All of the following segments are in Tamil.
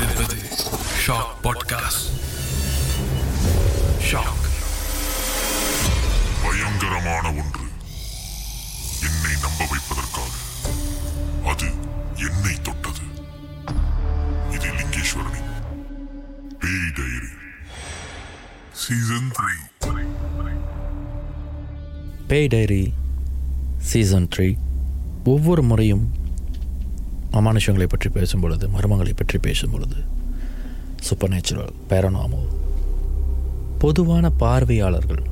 கொண்டிருப்பது ஷாக் பாட்காஸ்ட் ஷாக் பயங்கரமான ஒன்று. என்னை நம்ப வைப்பதற்காக. அது என்னை தொட்டது. இது லிங்கேஸ்வரனின் பேய் டைரி. சீசன் த்ரீ பேய் டைரி சீசன் த்ரீ ஒவ்வொரு முறையும் அமானுஷங்களை பற்றி பேசும் பொழுது மர்மங்களை பற்றி பேசும் பொழுது சூப்பர் நேச்சுரல் பேரனாமோ பொதுவான பார்வையாளர்கள்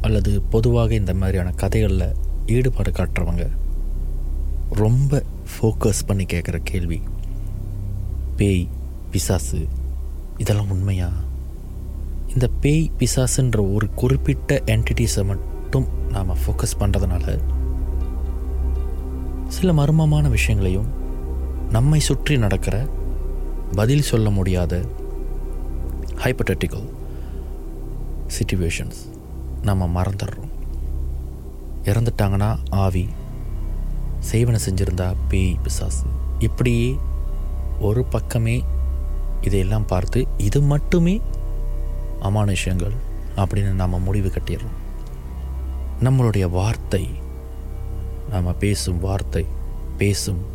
அல்லது பொதுவாக இந்த மாதிரியான கதைகளில் ஈடுபாடு காட்டுறவங்க ரொம்ப ஃபோக்கஸ் பண்ணி கேட்குற கேள்வி பேய் பிசாசு இதெல்லாம் உண்மையா? இந்த பேய் பிசாசுன்ற ஒரு குறிப்பிட்ட என்டிட்டிஸை மட்டும் நாம் ஃபோக்கஸ் பண்ணுறதுனால சில மர்மமான விஷயங்களையும் நம்மை சுற்றி நடக்கிற பதில் சொல்ல முடியாத ஹைப்பட்டட்டிக்கல் சிச்சுவேஷன்ஸ் நம்ம மறந்துடுறோம். இறந்துட்டாங்கன்னா ஆவி செய்வனை செஞ்சுருந்தா பேய் பிசாசு. இப்படியே ஒரு பக்கமே இதையெல்லாம் பார்த்து இது மட்டுமே அமானுஷங்கள் அப்படின்னு நாம் முடிவு கட்டிடுறோம். நம்மளுடைய வார்த்தை நாம் பேசும் வார்த்தை பேசும்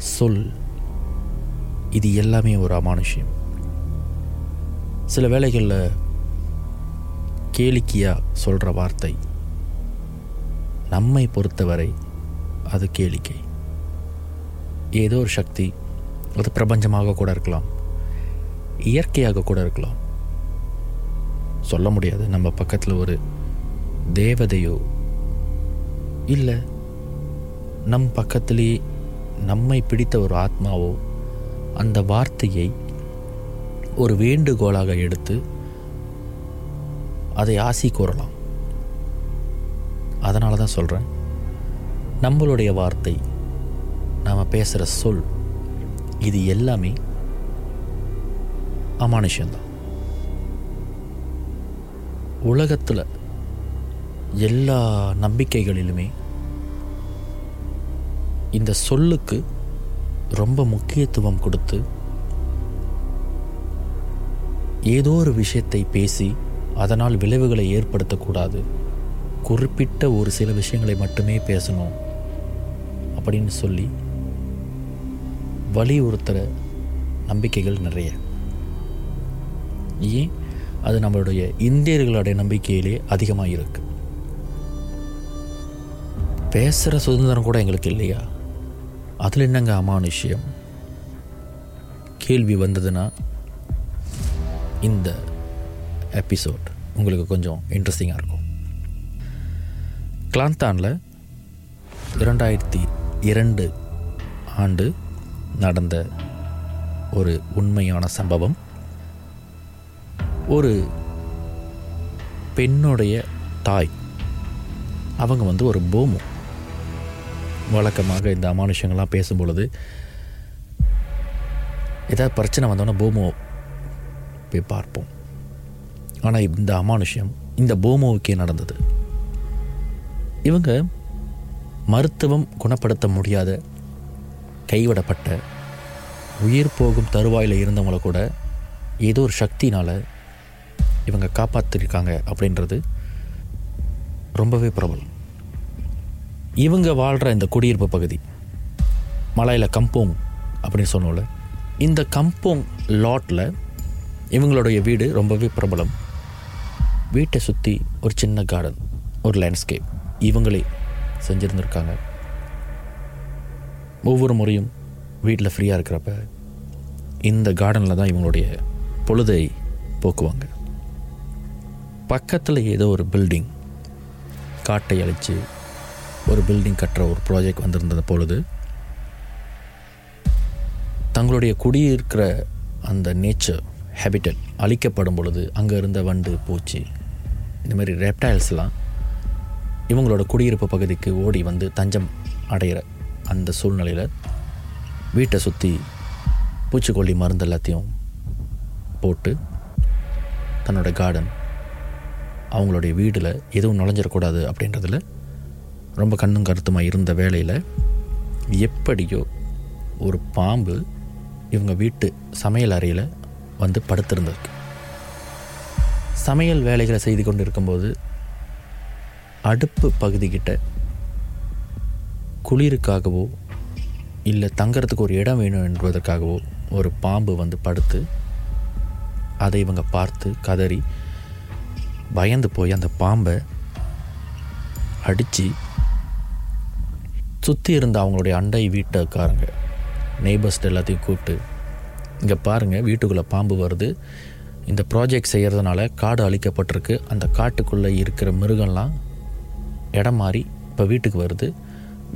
சொல். இது எல்லாமே ஒரு அமானுஷ்யம் சில வேளைகளில் கேளிக்கையாக சொல்கிற வார்த்தை நம்மை பொறுத்தவரை அது கேளிக்கை. ஏதோ ஒரு சக்தி அது பிரபஞ்சமாக கூட இருக்கலாம் இயற்கையாக கூட இருக்கலாம். சொல்ல முடியாது நம்ம பக்கத்தில் ஒரு தேவதையோ இல்லை நம் பக்கத்திலே நம்மை பிடித்த ஒரு ஆத்மாவோ அந்த வார்த்தையை ஒரு வேண்டுகோளாக எடுத்து அதை ஆசி கூறலாம். அதனால தான் சொல்கிறேன் நம்மளுடைய வார்த்தை நாம் பேசுகிற சொல் இது எல்லாமே அமானுஷந்தான் உலகத்தில் எல்லா நம்பிக்கைகளிலுமே இந்த சொல்லுக்கு ரொம்ப முக்கியத்துவம் கொடுத்து ஏதோ ஒரு விஷயத்தை பேசி அதனால் விளைவுகளை ஏற்படுத்தக்கூடாது. குறிப்பிட்ட ஒரு சில விஷயங்களை மட்டுமே பேசணும் அப்படின்னு சொல்லி வலியுறுத்துகிற நம்பிக்கைகள் நிறைய. ஏன்? அது நம்மளுடைய இந்தியர்களுடைய நம்பிக்கையிலே அதிகமாக இருக்கு பேசுகிற சுதந்திரம் கூட எங்களுக்கு இல்லையா? அதில் என்னங்க அமானுஷ்யம்? கேள்வி வந்ததுன்னா இந்த எபிசோட் உங்களுக்கு கொஞ்சம் இன்ட்ரெஸ்டிங்காக இருக்கும். கிளாந்தானில் இரண்டாயிரத்தி இரண்டு ஆண்டு நடந்த ஒரு உண்மையான சம்பவம். ஒரு பெண்ணுடைய தாய் அவங்க வந்து ஒரு போமு. வழக்கமாக இந்த அமானுஷங்கள்லாம் பேசும்பொழுது ஏதாவது பிரச்சனை வந்தோன்னா பூமோ போய் பார்ப்போம். ஆனால் இந்த அமானுஷம் இந்த பூமோவுக்கே நடந்தது. இவங்க மருத்துவம் குணப்படுத்த முடியாத கைவிடப்பட்ட உயிர் போகும் தருவாயில் இருந்தவங்கள கூட ஏதோ ஒரு சக்தினால் இவங்க காப்பாற்றிருக்காங்க அப்படின்றது ரொம்பவே பிரபலம். இவங்க வாழ்கிற இந்த குடியிருப்பு பகுதி மலையில் கம்போங் அப்படின்னு சொன்னோம்ல இந்த கம்போங் லாட்டில் இவங்களுடைய வீடு ரொம்பவே பிரபலம். வீட்டை சுற்றி ஒரு சின்ன கார்டன் ஒரு லேண்ட்ஸ்கேப் இவங்களே செஞ்சுருந்துருக்காங்க. ஒவ்வொரு முறையும் வீட்டில் ஃப்ரீயாக இருக்கிறப்ப இந்த கார்டனில் தான் இவங்களுடைய பொழுதை போக்குவாங்க. பக்கத்தில் ஏதோ ஒரு பில்டிங் காட்டை அழித்து ஒரு பில்டிங் கட்டுற ஒரு ப்ராஜெக்ட் வந்திருந்த பொழுது தங்களுடைய குடியிருக்கிற அந்த நேச்சர் ஹேபிட்டட் அழிக்கப்படும் பொழுது அங்கே இருந்த வண்டு பூச்சி இந்த மாதிரி ரெப்டைல்ஸ்லாம் இவங்களோட குடியிருப்பு பகுதிக்கு ஓடி வந்து தஞ்சம் அடைகிற அந்த சூழ்நிலையில் வீட்டை சுற்றி பூச்சிக்கொல்லி மருந்து எல்லாத்தையும் போட்டு தன்னோட கார்டன் அவங்களுடைய வீட்டில் எதுவும் நுழைஞ்சிடக்கூடாது அப்படின்றதுல ரொம்ப கண்ணும் கருத்துமாக இருந்த வேளையில் எப்படியோ ஒரு பாம்பு இவங்க வீட்டு சமையல் அறையில் வந்து படுத்திருந்திருக்கு. சமையல் வேலைகளை செய்து கொண்டு இருக்கும்போது அடுப்பு பகுதிக்கிட்ட குளிருக்காகவோ இல்லை தங்கிறதுக்கு ஒரு இடம் வேணும் என்பதற்காகவோ ஒரு பாம்பு வந்து படுத்து அதை இவங்க பார்த்து கதறி பயந்து போய் அந்த பாம்பை அடித்து சுற்றி இருந்த அவங்களுடைய அண்டை வீட்டுக்காரங்க. நெய்பர்ஸ்ட் எல்லாத்தையும் கூப்பிட்டு இங்கே பாருங்கள் வீட்டுக்குள்ளே பாம்பு வருது. இந்த ப்ராஜெக்ட் செய்கிறதுனால காடு அழிக்கப்பட்டிருக்கு. அந்த காட்டுக்குள்ளே இருக்கிற மிருகம்லாம் இடம் மாறி இப்போ வீட்டுக்கு வருது.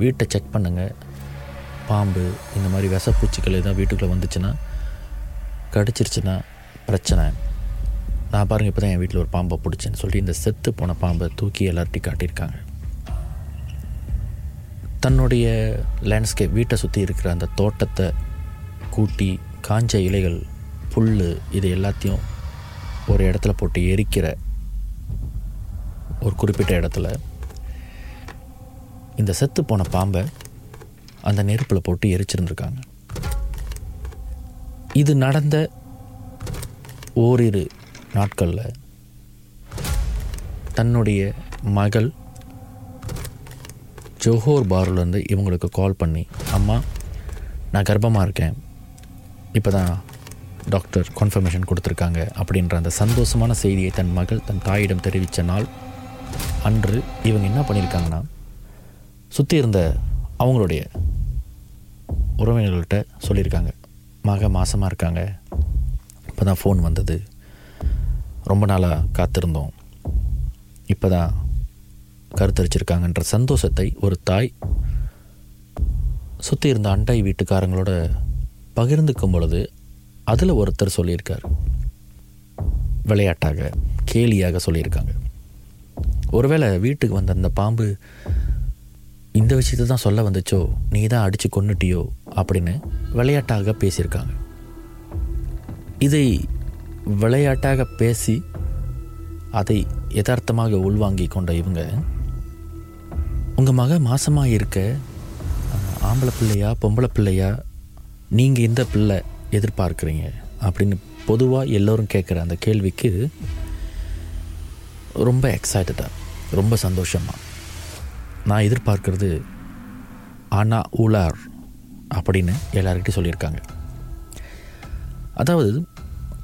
வீட்டை செக் பண்ணுங்கள் பாம்பு இந்த மாதிரி விஷப்பூச்சிகள் எதாவது வீட்டுக்குள்ளே வந்துச்சுன்னா கடிச்சிருச்சுன்னா பிரச்சனை. நான் பாருங்கள் இப்போ தான் என் வீட்டில் ஒரு பாம்பை பிடிச்சேன்னு சொல்லி இந்த செத்து போன பாம்பை தூக்கி எல்லார்ட்டையும் காட்டியிருக்காங்க. தன்னுடைய லேண்ட்ஸ்கேப் வீட்டை சுற்றி இருக்கிற அந்த தோட்டத்தை கூட்டி காஞ்ச இலைகள் புல் இது எல்லாத்தையும் ஒரு இடத்துல போட்டு எரிக்கிற ஒரு குறிப்பிட்ட இடத்துல இந்த செத்து போன பாம்பை அந்த நெருப்பில் போட்டு எரிச்சிருந்துருக்காங்க. இது நடந்த ஓரிரு நாட்களில் தன்னுடைய மகள் ஜோஹோர் பார்லேருந்து இவங்களுக்கு கால் பண்ணி அம்மா நான் கர்ப்பமாக இருக்கேன். இப்போ தான் டாக்டர் கன்ஃபர்மேஷன் கொடுத்துருக்காங்க அப்படின்ற அந்த சந்தோஷமான செய்தியை தன் மகள் தன் தாயிடம் தெரிவித்த நாள் அன்று இவங்க என்ன பண்ணியிருக்காங்கன்னா சுற்றி இருந்த அவங்களுடைய உறவினர்கள்ட்ட சொல்லியிருக்காங்க. மக மாசமாக இருக்காங்க. இப்போ தான் ஃபோன் வந்தது. ரொம்ப நாளாக காத்திருந்தோம். இப்போ தான் கருத்தரிச்சிருக்காங்கன்ற சந்தோஷத்தை ஒரு தாய் சுற்றி இருந்த அண்டை வீட்டுக்காரங்களோட பகிர்ந்துக்கும் பொழுது அதில் ஒருத்தர் சொல்லியிருக்கார். விளையாட்டாக கேலியாக சொல்லியிருக்காங்க. ஒருவேளை வீட்டுக்கு வந்த அந்த பாம்பு இந்த விஷயத்தை தான் சொல்ல வந்துச்சோ நீ தான் அடித்து கொன்னுட்டியோ அப்படின்னு விளையாட்டாக பேசியிருக்காங்க. இதை விளையாட்டாக பேசி அதை யதார்த்தமாக உள்வாங்கி கொண்ட இவங்க உங்கள் மக மாசமாக இருக்க ஆம்பளை பிள்ளையா பொம்பளை பிள்ளையா நீங்கள் எந்த பிள்ளை எதிர்பார்க்குறீங்க? அப்படின்னு பொதுவாக எல்லோரும் கேட்குற அந்த கேள்விக்கு ரொம்ப எக்ஸைட்டடாக ரொம்ப சந்தோஷமாக நான் எதிர்பார்க்கறது ஆனா உலார் அப்படின்னு எல்லாருக்கிட்டையும் சொல்லியிருக்காங்க. அதாவது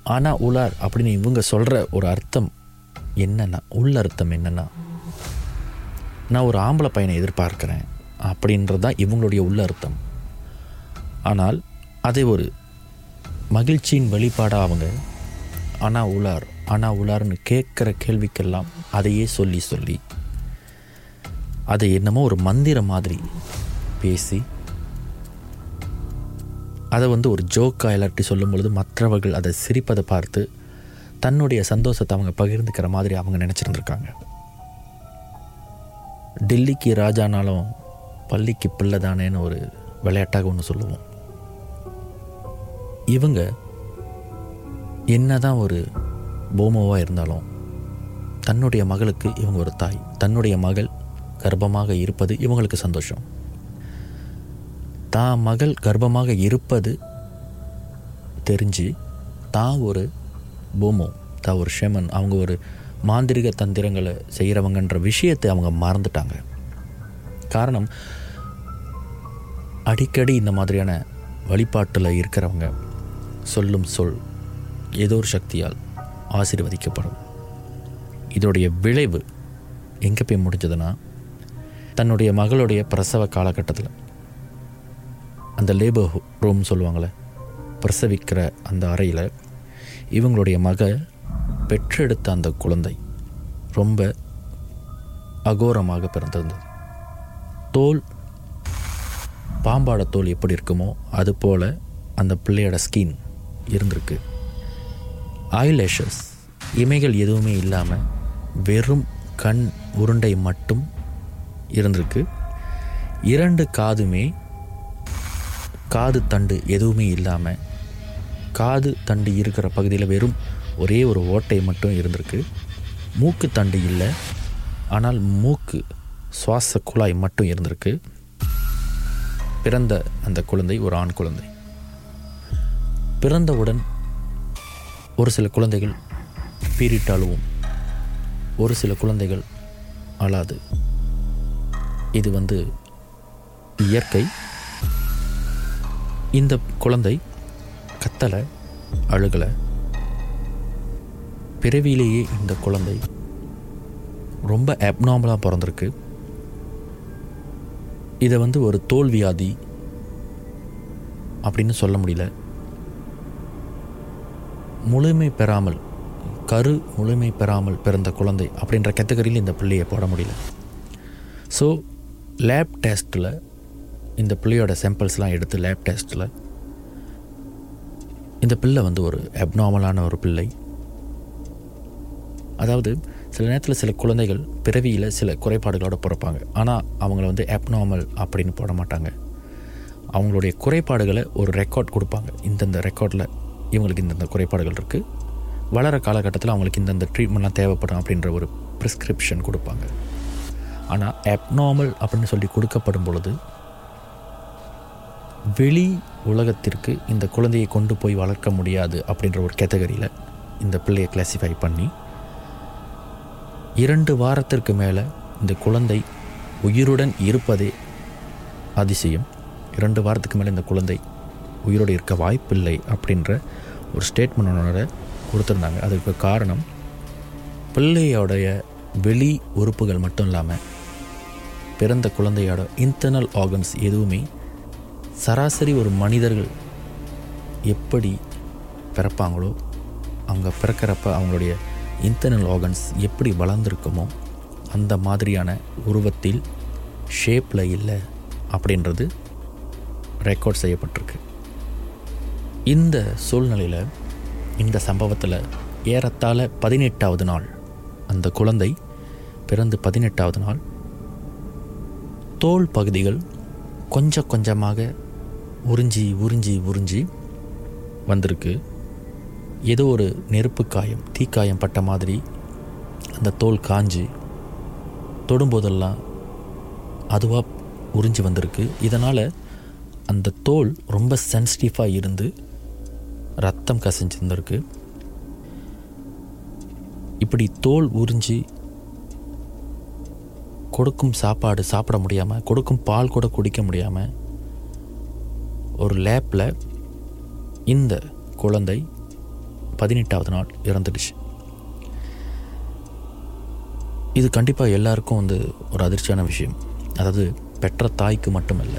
ஆனா உலார் அப்படின்னு இவங்க சொல்கிற ஒரு அர்த்தம் என்னென்னா உள்ள அர்த்தம் என்னென்னா நான் ஒரு ஆம்பளை பையனை எதிர்பார்க்குறேன் அப்படின்றது தான் இவங்களுடைய உள்ள அர்த்தம். ஆனால் அதை ஒரு மகிழ்ச்சியின் வெளிப்பாடாக அவங்க அண்ணா உலார் அண்ணா உலார்னு கேட்குற கேள்விக்கெல்லாம் அதையே சொல்லி சொல்லி அதை என்னமோ ஒரு மந்திரம் மாதிரி பேசி அதை வந்து ஒரு ஜோக்காக இல்லாட்டி சொல்லும் பொழுது மற்றவர்கள் அதை சிரிப்பதை பார்த்து தன்னுடைய சந்தோஷத்தை அவங்க பகிர்ந்துக்கிற மாதிரி அவங்க நினச்சிருந்துருக்காங்க. டெல்லிக்கு ராஜானாலும் பள்ளிக்கு பிள்ளை தானேன்னு ஒரு விளையாட்டாக ஒன்று சொல்லுவோம். இவங்க என்னதான் ஒரு போமோவாக இருந்தாலும் தன்னுடைய மகளுக்கு இவங்க ஒரு தாய் தன்னுடைய மகள் கர்ப்பமாக இருப்பது இவங்களுக்கு சந்தோஷம். தான் மகள் கர்ப்பமாக இருப்பது தெரிஞ்சு தான் ஒரு பூமோ தான் ஒரு ஷெமன் அவங்க ஒரு மாந்திரிக தந்திரங்களை செய்கிறவங்கன்ற விஷயத்தை அவங்க மறந்துட்டாங்க. காரணம் அடிக்கடி இந்த மாதிரியான வழிபாட்டில் இருக்கிறவங்க சொல்லும் சொல் ஏதோ ஒரு சக்தியால் ஆசீர்வதிக்கப்படும். இதோடைய விளைவு எங்கே போய் முடிஞ்சதுன்னா தன்னுடைய மகளுடைய பிரசவ காலகட்டத்தில். அந்த லேபர் ரூம் சொல்லுவாங்களே பிரசவிக்கிற அந்த அறையில் இவங்களுடைய மக பெற்றெடுத்த அந்த குழந்தை ரொம்ப அகோரமாக பிறந்திருந்தது. தோல் பாம்பாட தோல் எப்படி இருக்குமோ அது போல் அந்த பிள்ளையோட ஸ்கின் இருந்திருக்கு. ஐலேஷஸ் இமைகள் எதுவுமே இல்லாமல் வெறும் கண் உருண்டை மட்டும் இருந்திருக்கு. இரண்டு காதுமே காது தண்டு எதுவுமே இல்லாமல் காது தண்டு இருக்கிற பகுதியில் வெறும் ஒரே ஒரு ஓட்டை மட்டும் இருந்திருக்கு. மூக்கு தண்டு இல்லை ஆனால் மூக்கு சுவாச குழாய் மட்டும் இருந்திருக்கு. பிறந்த அந்த குழந்தை ஒரு ஆண் குழந்தை. பிறந்தவுடன் ஒரு சில குழந்தைகள் பீரிட்டு ஒரு சில குழந்தைகள் அழாது. இது வந்து இயற்கை. இந்த குழந்தை கத்தலை அழுகலை. பிறவியிலேயே இந்த குழந்தை ரொம்ப அப்நார்மலாக பிறந்திருக்கு. இதை வந்து ஒரு தோல்வியாதி அப்படின்னு சொல்ல முடியல. முழுமை பெறாமல் கரு முழுமை பெறாமல் பிறந்த குழந்தை அப்படின்ற கேட்டகரியில் இந்த பிள்ளையை போட முடியல. ஸோ லேப் டெஸ்ட்டில் இந்த பிள்ளையோட சாம்பிள்ஸ்லாம் எடுத்து லேப் டெஸ்ட்டில் இந்த பிள்ளை வந்து ஒரு அப்நார்மலான ஒரு பிள்ளை. அதாவது சில நேரத்தில் சில குழந்தைகள் பிறவியில் சில குறைபாடுகளோடு பிறப்பாங்க. ஆனால் அவங்கள வந்து அப்நார்மல் அப்படின்னு போட மாட்டாங்க. அவங்களுடைய குறைபாடுகளை ஒரு ரெக்கார்ட் கொடுப்பாங்க. இந்தந்த ரெக்கார்டில் இவங்களுக்கு இந்தந்த குறைபாடுகள் இருக்குது வளர காலகட்டத்தில் அவங்களுக்கு இந்தந்த ட்ரீட்மெண்ட்லாம் தேவைப்படும் அப்படின்ற ஒரு ப்ரிஸ்கிரிப்ஷன் கொடுப்பாங்க. ஆனால் அப்நார்மல் அப்படின்னு சொல்லி கொடுக்கப்படும் பொழுது வெளி உலகத்திற்கு இந்த குழந்தையை கொண்டு போய் வளர்க்க முடியாது அப்படின்ற ஒரு கேட்டகரியில் இந்த பிள்ளையை கிளாஸிஃபை பண்ணி இரண்டு வாரத்திற்கு மேலே இந்த குழந்தை உயிருடன் இருப்பதே அதிசயம். இரண்டு வாரத்துக்கு மேலே இந்த குழந்தை உயிரோடு இருக்க வாய்ப்பில்லை அப்படின்ற ஒரு ஸ்டேட்மெண்டோட கொடுத்துருந்தாங்க. அதுக்கு காரணம் பிள்ளையோடைய வெளி உறுப்புகள் மட்டும் இல்லாமல் பிறந்த குழந்தையோட இன்டர்னல் ஆர்கன்ஸ் எதுவுமே சராசரி ஒரு மனிதர்கள் எப்படி பிறப்பாங்களோ அங்கே பிறக்கிறப்ப அவங்களுடைய இன்டர்னல் ஆர்கன்ஸ் எப்படி வளர்ந்துருக்குமோ அந்த மாதிரியான உருவத்தில் ஷேப்பில் இல்லை அப்படின்றது ரெக்கார்ட் செய்யப்பட்டிருக்கு. இந்த சூழ்நிலையில் இந்த சம்பவத்தில் ஏறத்தாழ பதினெட்டாவது நாள் அந்த குழந்தை பிறந்து பதினெட்டாவது நாள் தோல் பகுதிகள் கொஞ்சம் கொஞ்சமாக உறிஞ்சி உறிஞ்சி உறிஞ்சி வந்திருக்கு. ஏதோ ஒரு நெருப்பு காயம் தீக்காயம் பட்ட மாதிரி அந்த தோல் காஞ்சி தொடும்போதெல்லாம் அதுவாக உறிஞ்சி வந்திருக்கு. இதனால் அந்த தோல் ரொம்ப சென்சிட்டிவாக இருந்து ரத்தம் கசிஞ்சிருந்திருக்கு. இப்படி தோல் உறிஞ்சி கொடுக்கும் சாப்பாடு சாப்பிட முடியாமல் கொடுக்கும் பால் கூட குடிக்க முடியாமல் ஒரு லேப்பில் இந்த குழந்தை பதினெட்டாவது நாள் இறந்துடுச்சு. இது கண்டிப்பாக எல்லாருக்கும் வந்து ஒரு அதிர்ச்சியான விஷயம். அதாவது பெற்ற தாய்க்கு மட்டுமல்ல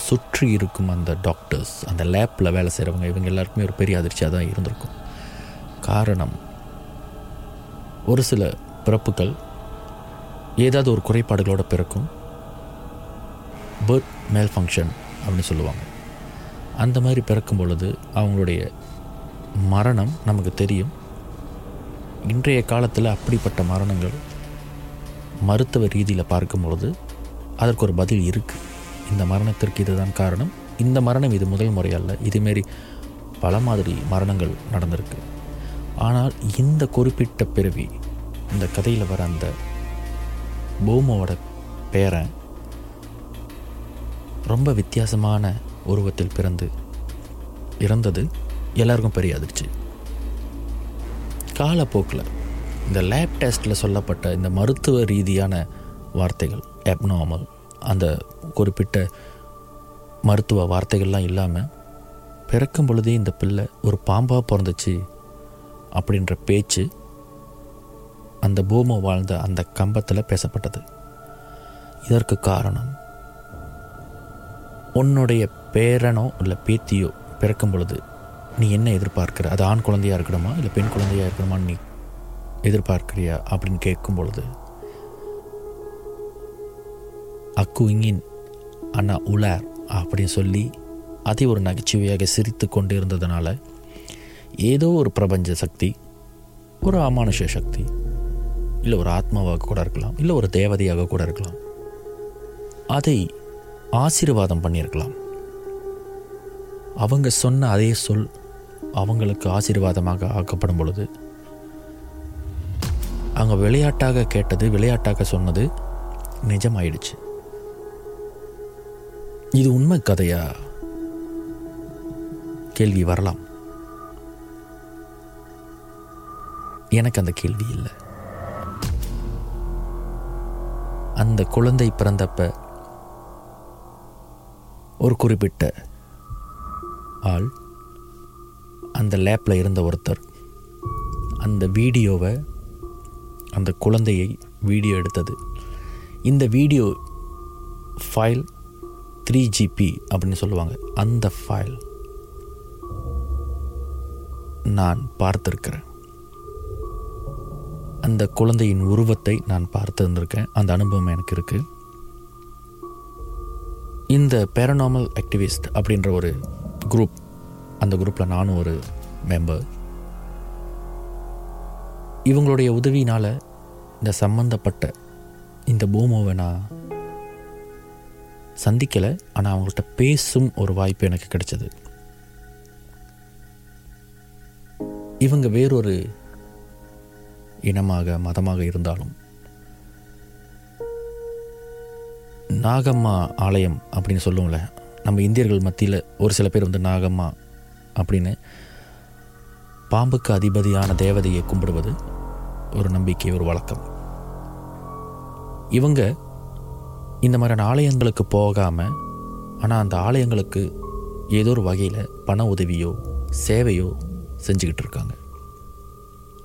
சுற்றி இருக்கும் அந்த டாக்டர்ஸ் அந்த லேப்பில் வேலை செய்கிறவங்க இவங்க எல்லாருக்குமே ஒரு பெரிய அதிர்ச்சியாக தான் இருந்திருக்கும். காரணம் ஒரு சில பிறப்புகள் ஏதாவது ஒரு குறைபாடுகளோட பிறக்கும். பேர்த் மேல் ஃபங்க்ஷன் அப்படின்னு சொல்லுவாங்க. அந்த மாதிரி பிறக்கும் பொழுது அவங்களுடைய மரணம் நமக்கு தெரியும். இன்றைய காலத்தில் அப்படிப்பட்ட மரணங்கள் மருத்துவ ரீதியில் பார்க்கும் பொழுது அதற்கு ஒரு பதில் இருக்குது இந்த மரணத்திற்கு இதுதான் காரணம். இந்த மரணம் இது முதல் முறையல்ல இதுமாரி பல மாதிரி மரணங்கள் நடந்திருக்கு. ஆனால் இந்த குறிப்பிட்ட பிறவி இந்த கதையில் வர அந்த பூமோட பேரன் ரொம்ப வித்தியாசமான உருவத்தில் பிறந்து இறந்தது. எல்லாருக்கும் பெரிய அதிர்ச்சி. காலப்போக்கில் இந்த லேப் டெஸ்ட்டில் சொல்லப்பட்ட இந்த மருத்துவ ரீதியான வார்த்தைகள் அப்நார்மல் அந்த குறிப்பிட்ட மருத்துவ வார்த்தைகள்லாம் இல்லாமல் பிறக்கும் பொழுதே இந்த பிள்ளை ஒரு பாம்பாக பிறந்துச்சு அப்படின்ற பேச்சு அந்த பூமோ வாழ்ந்த அந்த கம்பத்தில் பேசப்பட்டது. இதற்கு காரணம் உன்னுடைய பேரனோ இல்லை பேத்தியோ பிறக்கும் பொழுது நீ என்ன எதிர்பார்க்குற? அது ஆண் குழந்தையாக இருக்கணுமா? இல்லை பெண் குழந்தையாக இருக்கணுமான்னு நீ எதிர்பார்க்கிறியா? அப்படின்னு கேட்கும் பொழுது அக்கு இங்கின் அண்ணா உலார் அப்படின்னு சொல்லி அதை ஒரு நகைச்சுவையாக சிரித்து கொண்டு இருந்ததுனால ஏதோ ஒரு பிரபஞ்ச சக்தி ஒரு அமானுஷ சக்தி இல்லை ஒரு ஆத்மாவாக கூட இருக்கலாம் இல்லை ஒரு தேவதையாக கூட இருக்கலாம் அதை ஆசீர்வாதம் பண்ணியிருக்கலாம். அவங்க சொன்ன அதே சொல் அவங்களுக்கு ஆசீர்வாதமாக ஆக்கப்படும் பொழுது அவங்க விளையாட்டாக கேட்டது விளையாட்டாக சொன்னது நிஜமாயிடுச்சு. இது உண்மை கதையா? கேள்வி வரலாம். எனக்கு அந்த கேள்வி இல்லை. அந்த குழந்தை பிறந்தப்ப ஒரு குறிப்பிட்ட ஆள் அந்த லேப்பில் இருந்த ஒருத்தர் அந்த வீடியோவை அந்த குழந்தையை வீடியோ எடுத்தது. இந்த வீடியோ ஃபைல் த்ரீ ஜிபி அப்படின்னு சொல்லுவாங்க. அந்த ஃபைல் நான் பார்த்துருக்கிறேன். அந்த குழந்தையின் உருவத்தை நான் பார்த்துருந்துருக்கேன். அந்த அனுபவம் எனக்கு இருக்குது இந்த பேரனாமல் ஆக்டிவிஸ்ட் அப்படின்ற ஒரு குரூப் அந்த குரூப்பில் நானும் ஒரு மெம்பர் இவங்களுடைய உதவியினால் இந்த சம்பந்தப்பட்ட இந்த பூமோவை நான் சந்திக்கலை. ஆனால் அவங்கள்ட்ட பேசும் ஒரு வாய்ப்பு எனக்கு கிடைச்சது. இவங்க வேறொரு இனமாக மதமாக இருந்தாலும் நாகம்மா ஆலயம் அப்படின்னு சொல்லுவோம்ல நம்ம இந்தியர்கள் மத்தியில் ஒரு சில பேர் வந்து நாகம்மா அப்படின்னு பாம்புக்கு அதிபதியான தேவதையை கும்பிடுவது ஒரு நம்பிக்கை ஒரு வழக்கம். இவங்க இந்த மாதிரியான ஆலயங்களுக்கு போகாமல் ஆனால் அந்த ஆலயங்களுக்கு ஏதோ ஒரு வகையில் பண உதவியோ சேவையோ செஞ்சுக்கிட்டு இருக்காங்க.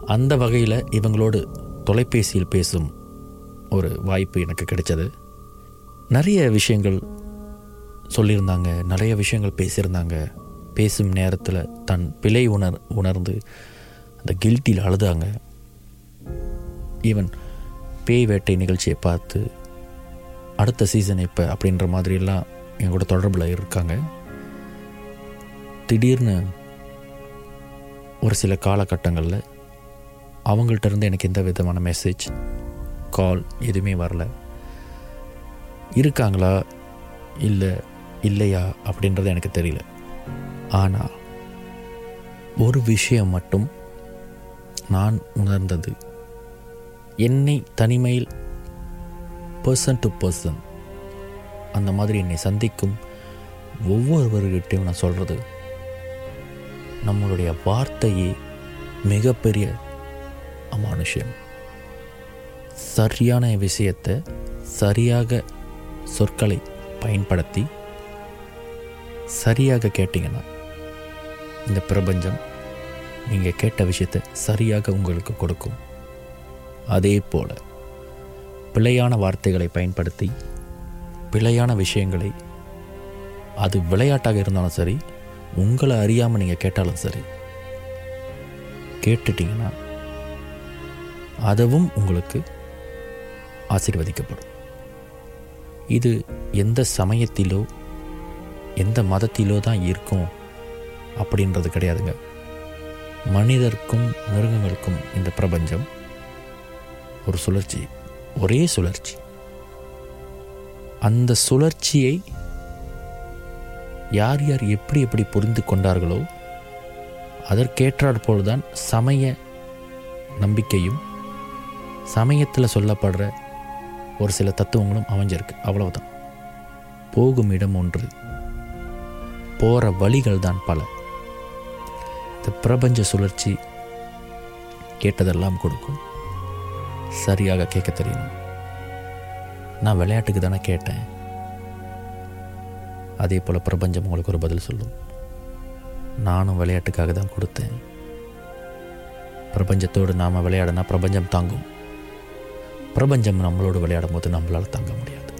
அந்த வகையில் இவங்களோடு தொலைபேசியில் பேசும் ஒரு வாய்ப்பு எனக்கு கிடைச்சது. நிறைய விஷயங்கள் சொல்லியிருந்தாங்க நிறைய விஷயங்கள் பேசியிருந்தாங்க. பேசும் நேரத்தில் தன் பிழை உணர் உணர்ந்து அந்த கில்ட்டியில் அழுதாங்க. ஈவன் பேய் வேட்டை நிகழ்ச்சியை பார்த்து அடுத்த சீசன் இப்போ அப்படின்ற மாதிரியெல்லாம் என் கூட தொடர்பில் இருக்காங்க. திடீர்னு ஒரு சில காலகட்டங்களில் அவங்கள்ட்ட இருந்து எனக்கு எந்த விதமான மெசேஜ் கால் எதுவுமே வரல. இருக்காங்களா? இல்லை இல்லையா? அப்படின்றது எனக்கு தெரியல. ஆனால் ஒரு விஷயம் மட்டும் நான் உணர்ந்தது. என்னை தனிமையில் பர்சன் டு பர்சன் அந்த மாதிரி என்னை சந்திக்கும் ஒவ்வொருவர்கிட்டையும் நான் சொல்கிறது நம்மளுடைய வார்த்தையே மிகப்பெரிய அமானுஷ்யம். சரியான விஷயத்தை சரியாக சொற்களை பயன்படுத்தி சரியாக கேட்டிங்கன்னா இந்த பிரபஞ்சம் நீங்கள் கேட்ட விஷயத்தை சரியாக உங்களுக்கு கொடுக்கும். அதே போல் பிழையான வார்த்தைகளை பயன்படுத்தி பிழையான விஷயங்களை அது விளையாட்டாக இருந்தாலும் சரி உங்களை அறியாமல் நீங்கள் கேட்டாலும் சரி கேட்டுட்டீங்கன்னா அதுவும் உங்களுக்கு ஆசீர்வதிக்கப்படும். இது எந்த சமயத்திலோ எந்த மதத்திலோ தான் இருக்கும் அப்படின்றது கிடையாதுங்க. மனிதருக்கும் மிருகங்களுக்கும் இந்த பிரபஞ்சம் ஒரு சுழற்சி ஒரே சுழற்சி. அந்த சுழற்சியை யார் யார் எப்படி எப்படி புரிந்து கொண்டார்களோ அதற்கேற்றாற்போல்தான் சமய நம்பிக்கையும் சமயத்தில் சொல்லப்படுற ஒரு சில தத்துவங்களும் அமைஞ்சிருக்கு. அவ்வளவுதான். போகும் இடம் ஒன்று போகிற வழிகள் தான் பல. இந்த பிரபஞ்ச சுழற்சி கேட்டதெல்லாம் கொடுக்கும். சரியாக கேட்க தெரியணும் நான் விளையாட்டுக்கு தானே கேட்டேன். அதே போல் பிரபஞ்சம் உங்களுக்கு ஒரு பதில் சொல்லும். நானும் விளையாட்டுக்காக தான் கொடுத்தேன். பிரபஞ்சத்தோடு நாம் விளையாடினா பிரபஞ்சம் தாங்கும். பிரபஞ்சம் நம்மளோடு விளையாடும் போது நம்மளால் தாங்க முடியாது.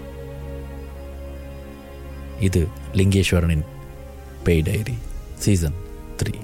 இது லிங்கேஸ்வரனின் பேய் டைரி சீசன் த்ரீ.